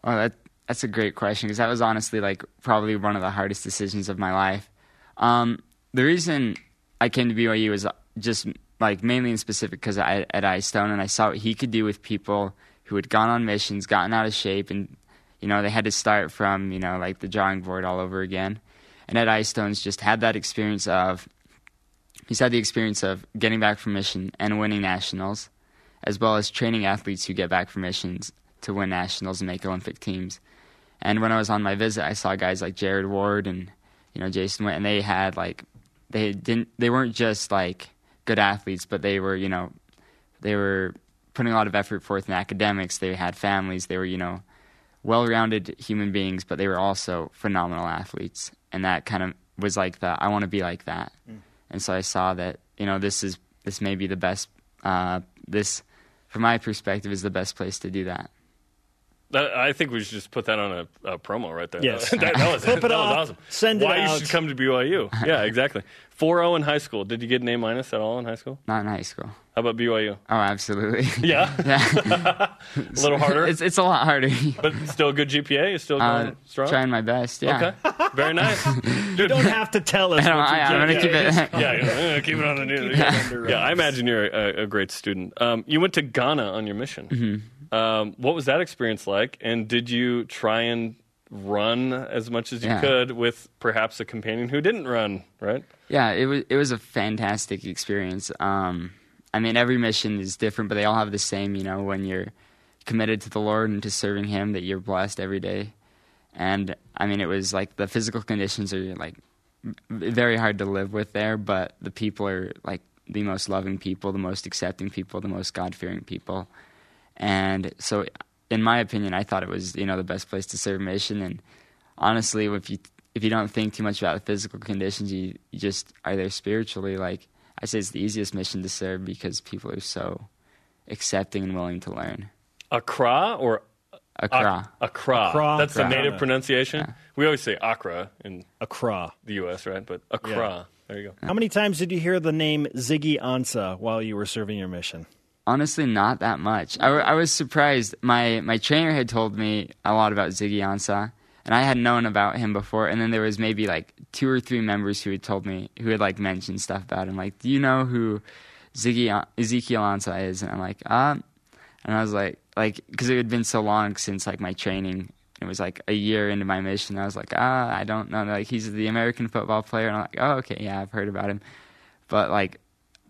Oh, that that's a great question because that was honestly like probably one of the hardest decisions of my life. Um, the reason I came to BYU was just like mainly in specific because I at Stone and I saw what he could do with people who had gone on missions, gotten out of shape, and you know they had to start from you know like the drawing board all over again. And Ed Eyestone's just had that experience of he's had the experience of getting back from mission and winning nationals, as well as training athletes who get back from missions to win nationals and make Olympic teams. And when I was on my visit, I saw guys like Jared Ward and you know Jason Witt, and they had like they didn't they weren't just like good athletes, but they were you know they were putting a lot of effort forth in academics. They had families. They were you know well-rounded human beings, but they were also phenomenal athletes, and that kind of was like the I want to be like that. Mm. And so I saw that you know this is this may be the best. Uh, this, from my perspective, is the best place to do that. I think we should just put that on a, a promo right there. Yes. <laughs> that, that, was, <laughs> Flip that it was awesome. Send it Why out. you should come to BYU. Yeah, exactly. 4-0 in high school. Did you get an A minus at all in high school? Not in high school. How about BYU? Oh, absolutely. <laughs> Yeah, yeah. a little harder, It's it's a lot harder. but still a good GPA. Is still going Uh, strong. trying my best. Yeah. Okay, very nice. You don't have to tell us. I what I, I'm gonna keep it. yeah, yeah, keep it on the news. Yeah, yeah I imagine you're a, a great student. Um, you went to Ghana on your mission. Mm-hmm. Um, what was that experience like? And did you try and run as much as you Yeah. could with perhaps a companion who didn't run? Right? Yeah, it was it was a fantastic experience. Um, I mean, every mission is different, but they all have the same. You know, when you're committed to the Lord and to serving Him, that you're blessed every day. And I mean, it was like the physical conditions are like very hard to live with there, but the people are like the most loving people, the most accepting people, the most God fearing people. And so, in my opinion, I thought it was you know the best place to serve mission. And honestly, if you if you don't think too much about the physical conditions, you, you just are there spiritually. Like I say, it's the easiest mission to serve because people are so accepting and willing to learn. Accra or Accra. Accra. Accra. That's the native pronunciation. We always say Accra in Accra. the U.S., right? But Accra. There you go. How many times did you hear the name Ziggy Ansah while you were serving your mission? Honestly, not that much. I was surprised. My my trainer had told me a lot about Ziggy Ansah, and I had known about him before. And then there was maybe like two or three members who had told me, who had like mentioned stuff about him. Like, do you know who Ziggy Ezekiel Ansah is? And I'm like, um, and I was like, like, because it had been so long since like my training. It was like a year into my mission. I was like, ah, I don't know. Like, he's the American football player, and I'm like, oh, okay, yeah, I've heard about him. But like,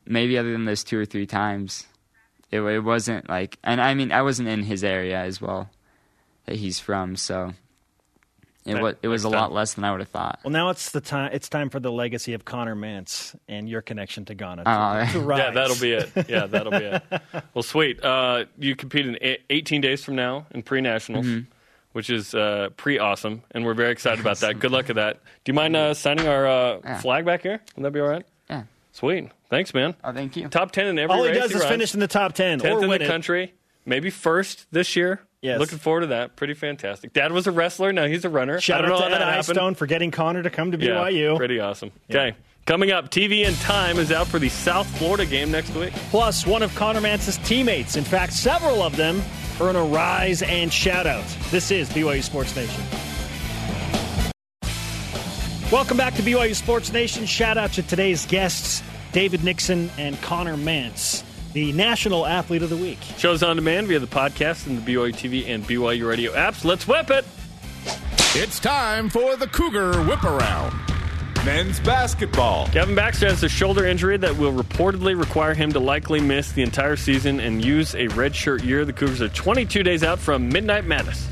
maybe other than those two or three times, it, it wasn't like, and I mean, I wasn't in his area as well that he's from, so it Right. was it was a lot less than I would have thought. Well, now it's the time. It's time for the legacy of Conner Mantz and your connection to Ghana. To, Oh, to rise. Yeah, that'll be it. <laughs> Yeah, that'll be it. Well, sweet. Uh, you compete in eight- 18 days from now in pre nationals, Mm-hmm. which is uh, pretty awesome, and we're very excited about that. <laughs> Good luck with that. Do you mind uh, signing our uh, Yeah. flag back here? Would that be all right? Yeah. Sweet. Thanks, man. Oh, thank you. Top 10 in every All he race does is runs. finish in the top ten 10th or in win the it. country. Maybe first this year. Yes. Looking forward to that. Pretty fantastic. Dad was a wrestler. Now he's a runner. I Shout don't out know to how Ed that. Eyestone for getting Conner to come to Yeah, BYU. pretty awesome. Okay. Coming up, TV and Time is out for the South Florida game next week. Plus, one of Conner Mantz's teammates, in fact, several of them, earn a rise and shout out. This is BYU Sports Nation. Welcome back to BYU Sports Nation. Shout out to today's guests, David Nixon and Conner Mantz, the National Athlete of the Week. Shows on demand via the podcast and the BYU TV and BYU radio apps. Let's whip it. It's time for the Cougar Whip Around. Men's basketball. Gavin Baxter has a shoulder injury that will reportedly require him to likely miss the entire season and use a redshirt year. The Cougars are 22 days out from Midnight Madness.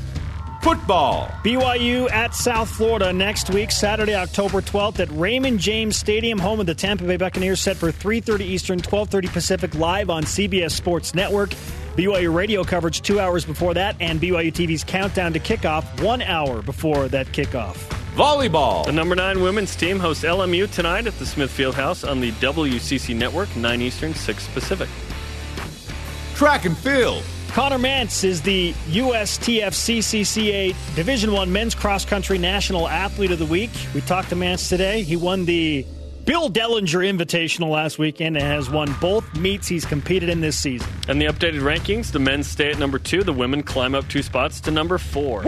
Football. BYU at South Florida next week, Saturday, October 12th at Raymond James Stadium, home of the Tampa Bay Buccaneers, set for 3:30 Eastern, 12:30 Pacific, live on CBS Sports Network. BYU radio coverage two hours before that, and BYU TV's countdown to kickoff one hour before that kickoff. Volleyball. The number nine women's team hosts LMU tonight at the Smith Fieldhouse on the WCC network, 9 Eastern, 6 Pacific. Track and field. Conner Mantz is the USTFCCCA Division One Men's Cross Country National Athlete of the Week. We talked to Mantz today. He won the Bill Dellinger Invitational last weekend and has won both meets he's competed in this season. And the updated rankings the men stay at number two, the women climb up two spots to number four.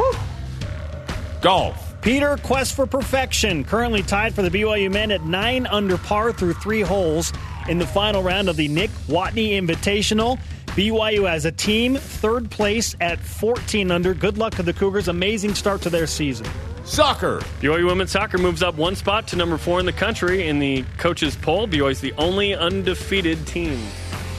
Golf. Peter, Kuest for perfection, currently tied for the BYU men at nine under par through three holes in the final round of the Nick Watney Invitational. BYU as a team, third place at 14 under. Good luck to the Cougars. Amazing start to their season. Soccer. BYU women's soccer moves up one spot to number four in the country in the coaches' poll. BYU is the only undefeated team.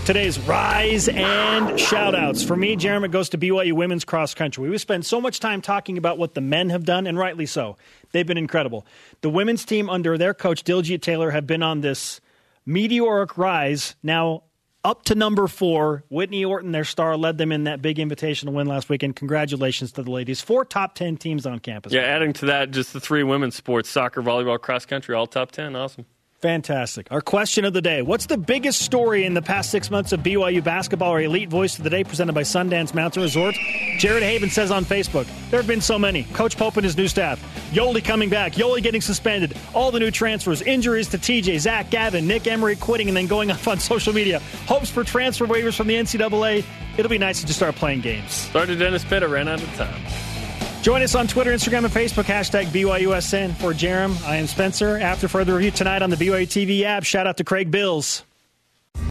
Today's rise and shout outs. For me, Jeremy, goes to BYU women's cross country. We spend so much time talking about what the men have done, and rightly so. They've been incredible. The women's team under their coach, Diljeet Taylor, have been on this meteoric rise now up to number four. Whitney Orton, their star, led them in that big invitational win last weekend. Congratulations to the ladies. Four top 10 teams on campus. Yeah, adding to that, just the three women's sports soccer, volleyball, cross country, all top 10. Awesome. Fantastic. Our question of the day What's the biggest story in the past six months of BYU basketball? Our elite voice of the day presented by Sundance Mountain Resort. Jared Haven says on Facebook there have been so many. Coach Pope and his new staff. Yoeli coming back. Yoeli getting suspended. All the new transfers. Injuries to TJ, Zach Gavin, Nick Emery quitting and then going off on <laughs> social media. Hopes for transfer waivers from the NCAA. It'll be nice to just start playing games. Started Dennis Pitta, ran out of time. Join us on Twitter, Instagram, and Facebook. Hashtag BYUSN. For Jarom, I am Spencer. After further review tonight on the BYU TV app, shout out to Craig Bills.